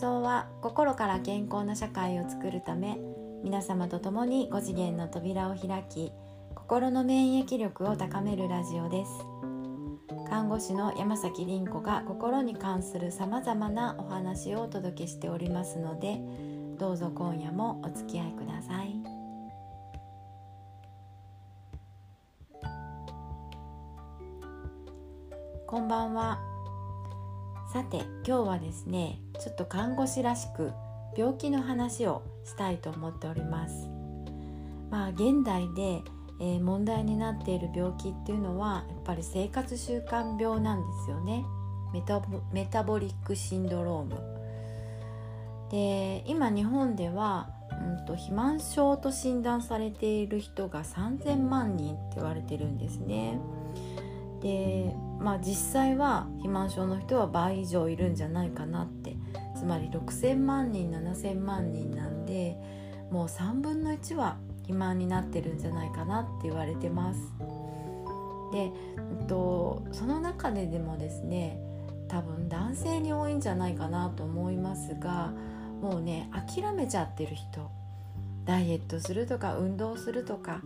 送は心から健康な社会を作るため皆様と共に5次元の扉を開き心の免疫力を高めるラジオです。看護師の山崎凛子が心に関するさまざまなお話をお届けしておりますのでどうぞ今夜もお付き合いください。こんばんは。さて今日はですねちょっと看護師らしく病気の話をしたいと思っております。まあ現代で、えー、問題になっている病気っていうのはやっぱり生活習慣病なんですよね。メタボメタボリックシンドローム。で今日本では、うんと、肥満症と診断されている人が3000万人って言われてるんですね。でまあ実際は肥満症の人は倍以上いるんじゃないかなってつまり6,000万人7,000万人なんでもう3分の1は肥満になってるんじゃないかなって言われてます。で、えっと、その中ででもですね多分男性に多いんじゃないかなと思いますがもうね諦めちゃってる人ダイエットするとか運動するとか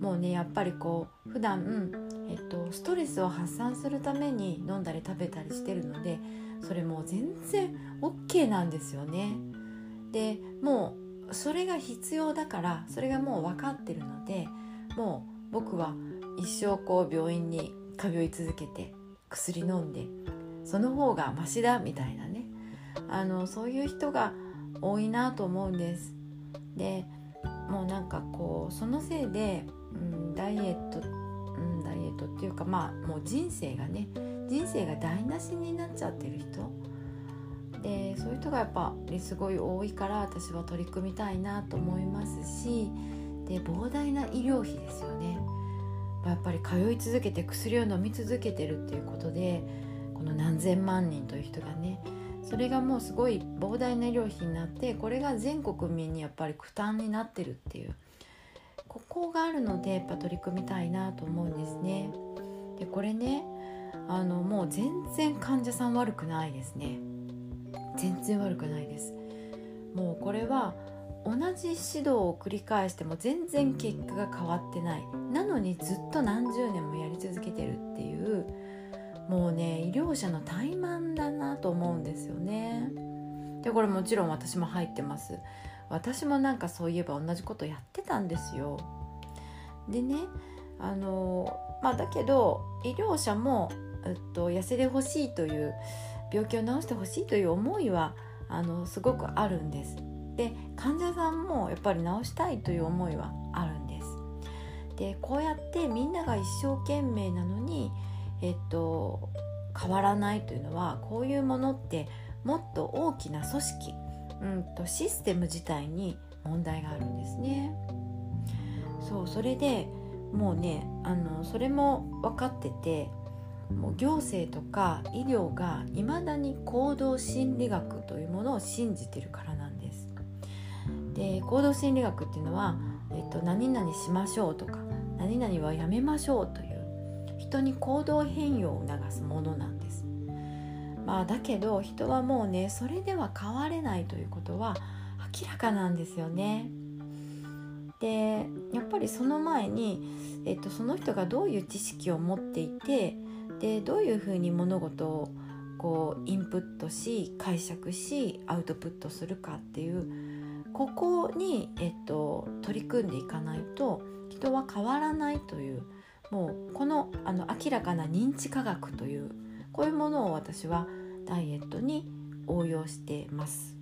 もうねやっぱりこう普段えっとストレスを発散するために飲んだり食べたりしてるのでそれもう全然 OK なんですよね。でもうそれが必要だからそれがもう分かってるのでもう僕は一生こう病院に通い続けて薬飲んでその方がマシだみたいなねあのそういう人が多いなと思うんです。でもうなんかこうそのせいでうん、ダイエット、うん、ダイエットっていうかまあもう人生がね人生が台無しになっちゃってる人？でそういう人がやっぱりすごい多いから私は取り組みたいなと思いますしで膨大な医療費ですよねやっぱり通い続けて薬を飲み続けてるっていうことでこの何千万人という人がねそれがもうすごい膨大な医療費になってこれが全国民にやっぱり負担になってるっていうここがあるのでやっぱ取り組みたいなと思うんですね。でこれねあのもう全然患者さん悪くないですね。全然悪くないです。もうこれは同じ指導を繰り返しても全然結果が変わってないなのにずっと何十年もやり続けてるっていうもうね医療者の怠慢だなと思うんですよね。でこれもちろん私も入ってます。私もなんかそういえば同じことやってたんですよ。でねあのまあだけど医療者も、っと、痩せてほしいという病気を治してほしいという思いはあのすごくあるんです。で患者さんもやっぱり治したいという思いはあるんです。でこうやってみんなが一生懸命なのに、えっと、変わらないというのはこういうものってもっと大きな組織うんとシステム自体に問題があるんですね。そうそれでもうねあのそれも分かっててもう行政とか医療がいまだに行動心理学というものを信じてるからなんです。で行動心理学っていうのは、えっと、何々しましょうとか何々はやめましょうという人に行動変容を促すものなんです。まあだけど人はもうねそれでは変われないということは明らかなんですよね。でやっぱりその前に、えっと、その人がどういう知識を持っていてでどういうふうに物事をこうインプットし解釈しアウトプットするかっていうここに、えっと、取り組んでいかないと人は変わらないというもうこのあの明らかな認知科学というこういうものを私はダイエットに応用してます。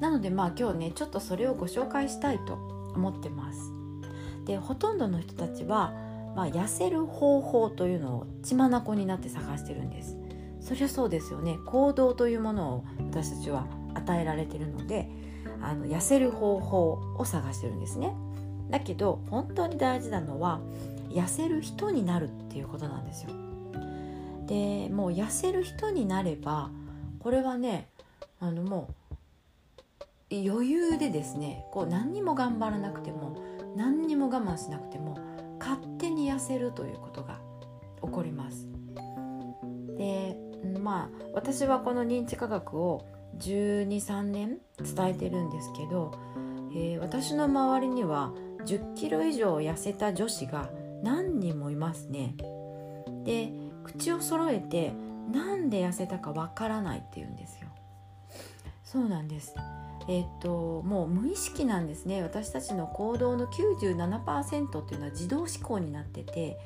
なのでまあ今日ねちょっとそれをご紹介したいと思ってます。でほとんどの人たちは、まあ、痩せる方法というのを血眼になって探してるんです。そりゃそうですよね。行動というものを私たちは与えられてるのであの痩せる方法を探してるんですね。だけど本当に大事なのは痩せる人になるっていうことなんですよ。でもう痩せる人になればこれはねあのもう余裕でですねこう何にも頑張らなくても何にも我慢しなくても勝手に痩せるということが起こります。でまあ私はこの認知科学を123年伝えてるんですけど、えー、私の周りには10キロ以上痩せた女子が何人もいますね。で口を揃えてなんで痩せたかわからないって言うんですよ。そうなんですえっ、ともう無意識なんですね私たちの行動の97%っていうのは自動思考になってて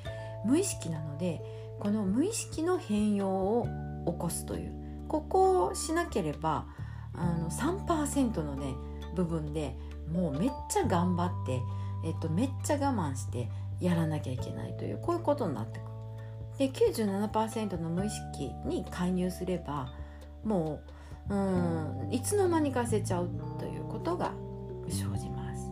無意識なのでこの無意識の変容を起こすというここをしなければあの3%のね部分でもうめっちゃ頑張って、えっと、めっちゃ我慢してやらなきゃいけないというこういうことになってくる。で97%の無意識に介入すればもううんいつの間にかせちゃうということが生じます。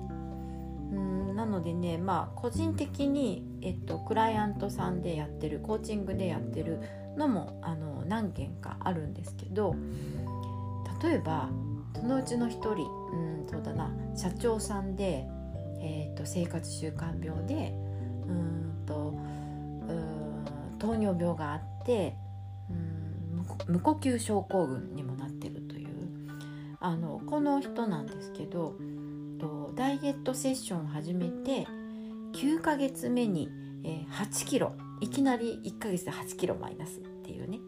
うんなのでねまあ個人的に、えっと、クライアントさんでやってるコーチングでやってるのもあの何件かあるんですけど例えばそのうちの一人うんそうだな社長さんで、えーと、生活習慣病でうんと糖尿病があってうん無呼吸症候群にもあのこの人なんですけどとダイエットセッションを始めて9ヶ月目に、え、8キロいきなり1ヶ月で8キロマイナスっていうね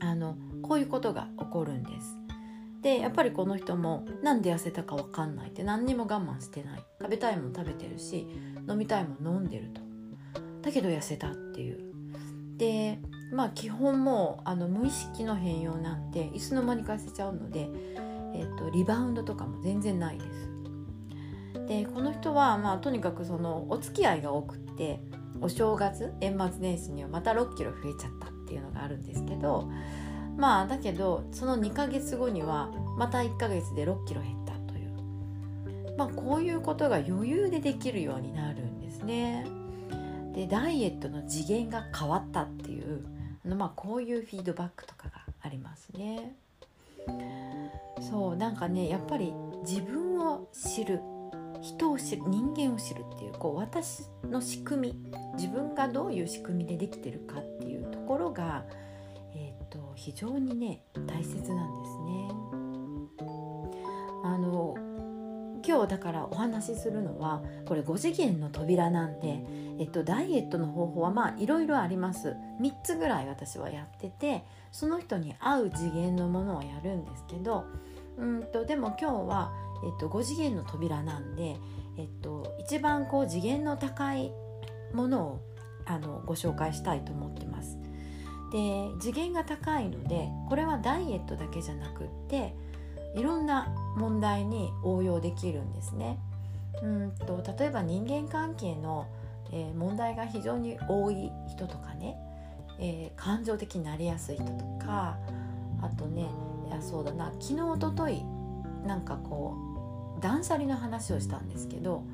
あのこういうことが起こるんです。でやっぱりこの人も何で痩せたか分かんないって何にも我慢してない。食べたいもの食べてるし飲みたいもの飲んでると。だけど痩せたっていう。でまあ基本もうあの無意識の変容なんていつの間にか痩せちゃうので、えーと、リバウンドとかも全然ないですでこの人はまあとにかくそのお付き合いが多くってお正月年末年始にはまた6キロ増えちゃったっていうのがあるんですけどまあだけどその2ヶ月後にはまた1ヶ月で6キロ減ったというまあこういうことが余裕でできるようになるんですね。でダイエットの次元が変わったっていうまあこういうフィードバックとかがありますね。そうなんかねやっぱり自分を知る人を知る人間を知るっていうこう私の仕組み自分がどういう仕組みでできてるかっていうところが、えーと、非常にね大切なんですね。あの今日だからお話しするのはこれ5次元の扉なんで、えっと、ダイエットの方法はまあいろいろあります3つぐらい私はやっててその人に合う次元のものをやるんですけどうんとでも今日はえっと、5次元の扉なんで、えっと、一番こう次元の高いものをあのご紹介したいと思ってます。で次元が高いのでこれはダイエットだけじゃなくっていろんな問題に応用できるんですね。うんと例えば人間関係の、えー、問題が非常に多い人とかね、えー、感情的になりやすい人とかあとねいやそうだな昨日おとといなんかこう断捨離の話をしたんですけど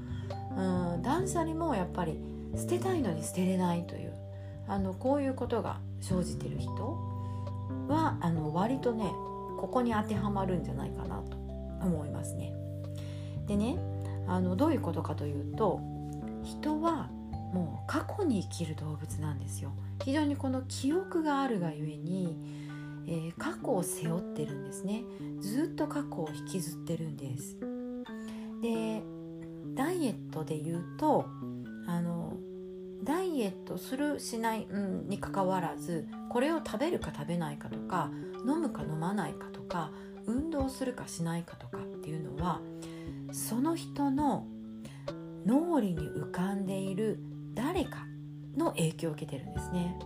うん断捨離もやっぱり捨てたいのに捨てれないというあのこういうことが生じてる人はあの割とねここに当てはまるんじゃないかなと思いますね。でねあのどういうことかというと人はもう過去に生きる動物なんですよ。非常にこの記憶があるがゆえに、えー、過去を背負ってるんですね。ずっと過去を引きずってるんです。でダイエットで言うとあのダイエットするしない、うん、にかかわらずこれを食べるか食べないかとか飲むか飲まないかとか運動するかしないかとかっていうのはその人の脳裏に浮かんでいる誰かの影響を受けてるんですね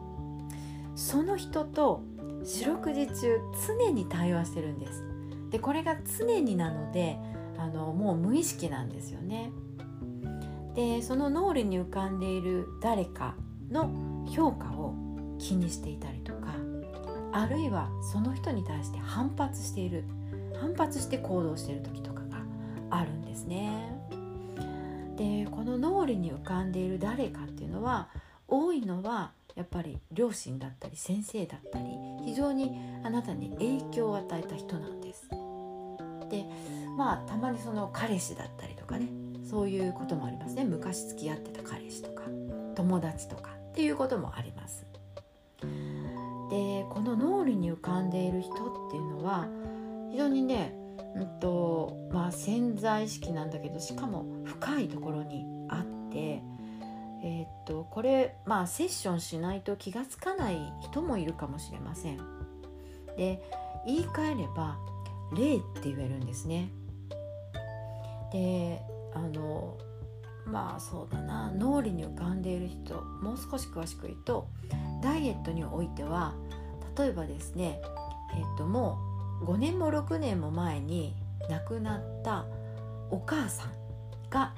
その人と四六時中常に対話してるんですでこれが常になのであのもう無意識なんですよね。でその脳裏に浮かんでいる誰かの評価を気にしていたりとかあるいはその人に対して反発している反発して行動している時とかがあるんですね。でこの脳裏に浮かんでいる誰かっていうのは多いのはやっぱり両親だったり先生だったり非常にあなたに影響を与えた人なんです。でまあたまにその彼氏だったりとかねそういうこともありますね昔付き合ってた彼氏とか友達とかっていうこともありますでこの脳裏に浮かんでいる人っていうのは非常にね、うんとまあ、潜在意識なんだけどしかも深いところにあって、えー、っとこれ、まあ、セッションしないと気が付かない人もいるかもしれません。で言い換えれば霊って言えるんですね。であのまあそうだな。脳裏に浮かんでいる人もう少し詳しく言うとダイエットにおいては例えばですねえっともう5年も6年も前に亡くなったお母さんが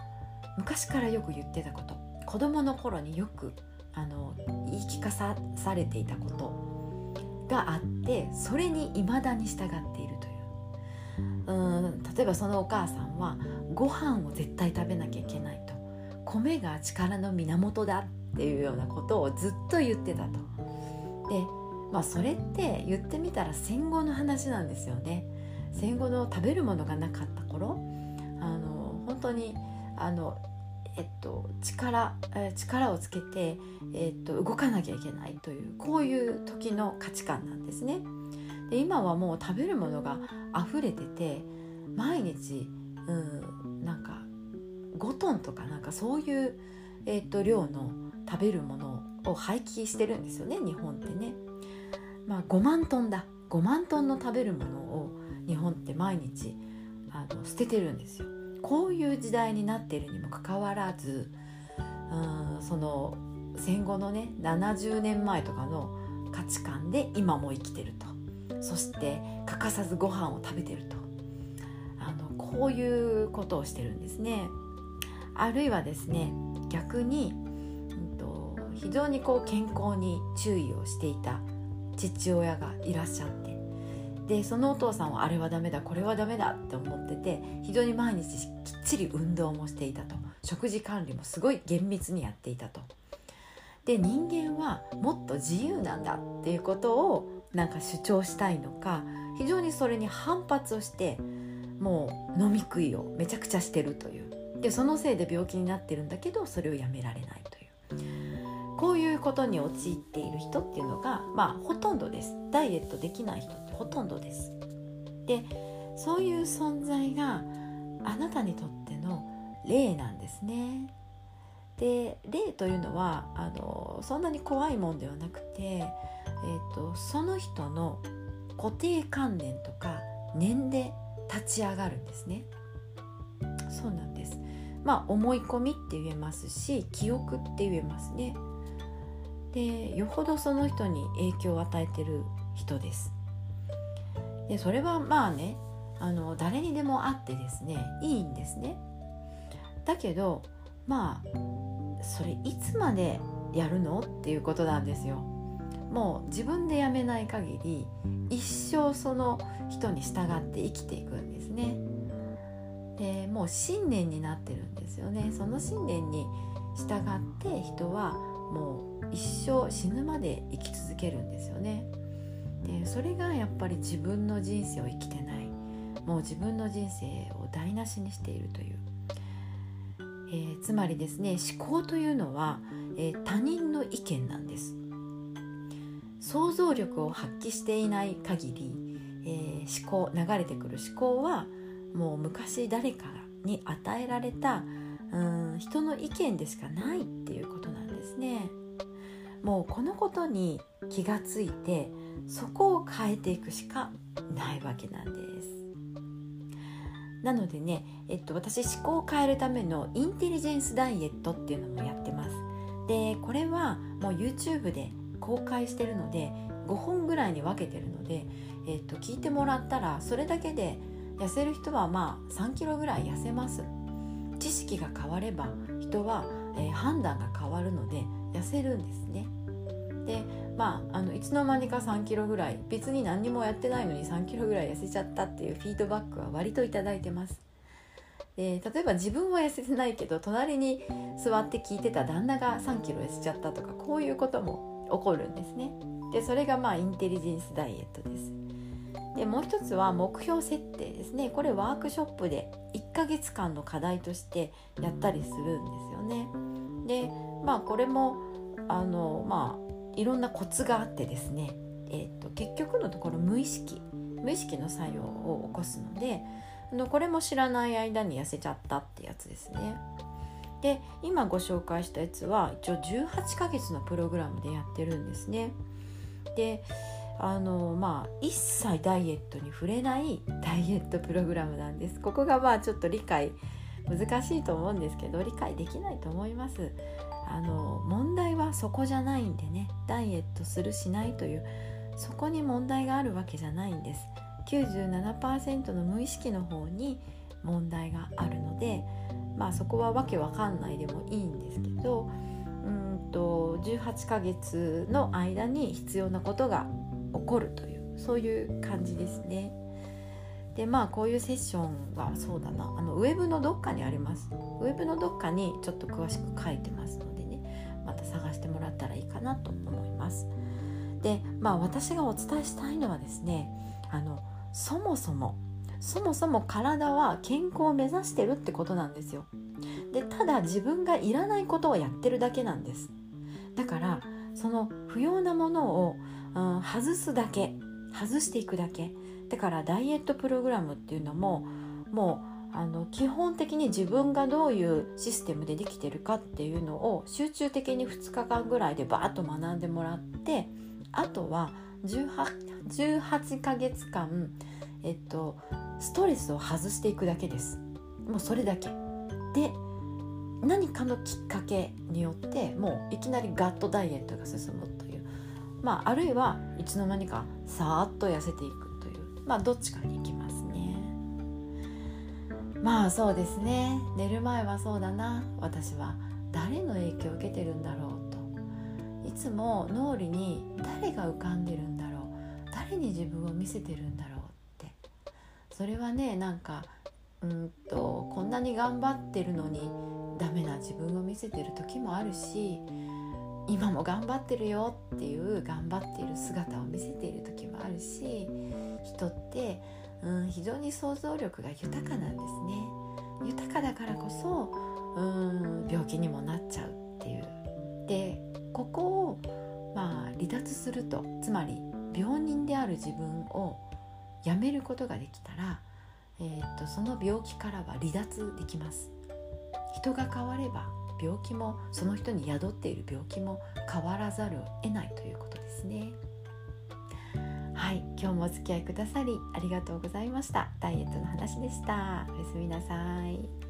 昔からよく言ってたこと子供の頃によくあの言い聞かさされていたことがあってそれに未だに従っているという。うん例えばそのお母さんはご飯を絶対食べなきゃいけない。米が力の源だっていうようなことをずっと言ってたと。でまあそれって言ってみたら戦後の話なんですよね。戦後の食べるものがなかった頃あの本当にあのえっと、力、力をつけて、えっと、動かなきゃいけないというこういう時の価値観なんですね。で今はもう食べるものが溢れてて毎日、うん、なんか5トンとかなんかそういう、えっと、量の食べるものを廃棄してるんですよね日本ってね。まあ、5万トンだ5万トンの食べるものを日本って毎日あの捨ててるんですよ。こういう時代になっているにもかかわらずうんその戦後のね70年前とかの価値観で今も生きてるとそして欠かさずご飯を食べてるとあのこういうことをしてるんですね。あるいはですね逆に、うんと、非常にこう健康に注意をしていた父親がいらっしゃってでそのお父さんはあれはダメだこれはダメだって思ってて非常に毎日きっちり運動もしていたと食事管理もすごい厳密にやっていたと。で人間はもっと自由なんだっていうことをなんか主張したいのか非常にそれに反発をしてもう飲み食いをめちゃくちゃしてるというでそのせいで病気になってるんだけどそれをやめられないという。こういうことに陥っている人っていうのがまあほとんどです。ダイエットできない人ってほとんどです。でそういう存在があなたにとっての霊なんですね。で霊というのはあのそんなに怖いもんではなくて、えーと、その人の固定観念とか念で立ち上がるんですね。そうなんです。まあ思い込みって言えますし記憶って言えますね。でよほどその人に影響を与えてる人です。でそれはまあねあの誰にでもあってですねいいんですね。だけどまあそれいつまでやるのっていうことなんですよ。もう自分でやめない限り一生その人に従って生きていくんですね。でもう信念になってるんですよね。その信念に従って人はもう一生死ぬまで生き続けるんですよね。でそれがやっぱり自分の人生を生きてない。もう自分の人生を台無しにしているという、えー、つまりですね思考というのは、えー、他人の意見なんです。想像力を発揮していない限り、えー、思考流れてくる思考はもう昔誰かに与えられたうん人の意見でしかないっていうことなんですね。もうこのことに気がついてそこを変えていくしかないわけなんです。なのでね、えっと、私思考を変えるためのインテリジェンスダイエットっていうのもやってます。でこれはもう YouTube で公開してるので5本ぐらいに分けてるので、えっと、聞いてもらったらそれだけで痩せる人はまあ3キロぐらい痩せます。知識が変われば人は、えー、判断が変わるので痩せるんですね。でまああのいつの間にか3キロぐらい別に何にもやってないのに3キロぐらい痩せちゃったっていうフィードバックは割と頂いてます。で例えば自分は痩せてないけど隣に座って聞いてた旦那が3キロ痩せちゃったとかこういうことも起こるんですね。でそれがまあインテリジェンスダイエットです。でもう一つは目標設定ですねこれワークショップで1ヶ月間の課題としてやったりするんですよね。でまあこれもあのまあいろんなコツがあってですねえーと、結局のところ無意識無意識の作用を起こすのであのこれも知らない間に痩せちゃったってやつですね。で今ご紹介したやつは一応18ヶ月のプログラムでやってるんですね。であのまあ一切ダイエットに触れないダイエットプログラムなんです。ここがまあちょっと理解難しいと思うんですけど理解できないと思います。あの問題はそこじゃないんでねダイエットするしないというそこに問題があるわけじゃないんです97%の無意識の方に問題があるのでまあそこはわけわかんないでもいいんですけどうんと18ヶ月の間に必要なことが起こるというそういう感じですね。でまあこういうセッションはそうだな。あのウェブのどっかにあります。ウェブのどっかにちょっと詳しく書いてますのでね。また探してもらったらいいかなと思います。でまあ私がお伝えしたいのはですねあのそもそもそもそも体は健康を目指してるってことなんですよ。でただ自分がいらないことをやってるだけなんです。だからその不要なものを、うん、外すだけ外していくだけ。だからダイエットプログラムっていうのももうあの基本的に自分がどういうシステムでできてるかっていうのを集中的に2日間ぐらいでバーッと学んでもらってあとは 18, 18ヶ月間、えっと、ストレスを外していくだけです。もうそれだけ。で何かのきっかけによってもういきなりガッとダイエットが進むと、まあ、あるいはいつの間にかさーっと痩せていくというまあどっちかに行きますね。まあそうですね。寝る前はそうだな。私は誰の影響を受けてるんだろうと。いつも脳裏に誰が浮かんでるんだろう。誰に自分を見せてるんだろうって。それはねなんかうんとこんなに頑張ってるのにダメな自分を見せてる時もあるし今も頑張ってるよっていう頑張っている姿を見せている時もあるし人って、うん、非常に想像力が豊かなんですね。豊かだからこそ、うん、病気にもなっちゃうっていう。でここを、まあ、離脱するとつまり病人である自分をやめることができたら、えー、とその病気からは離脱できます。人が変われば病気もその人に宿っている病気も変わらざるを得ないということですね。はい今日もお付き合いくださりありがとうございました。ダイエットの話でした。おやすみなさい。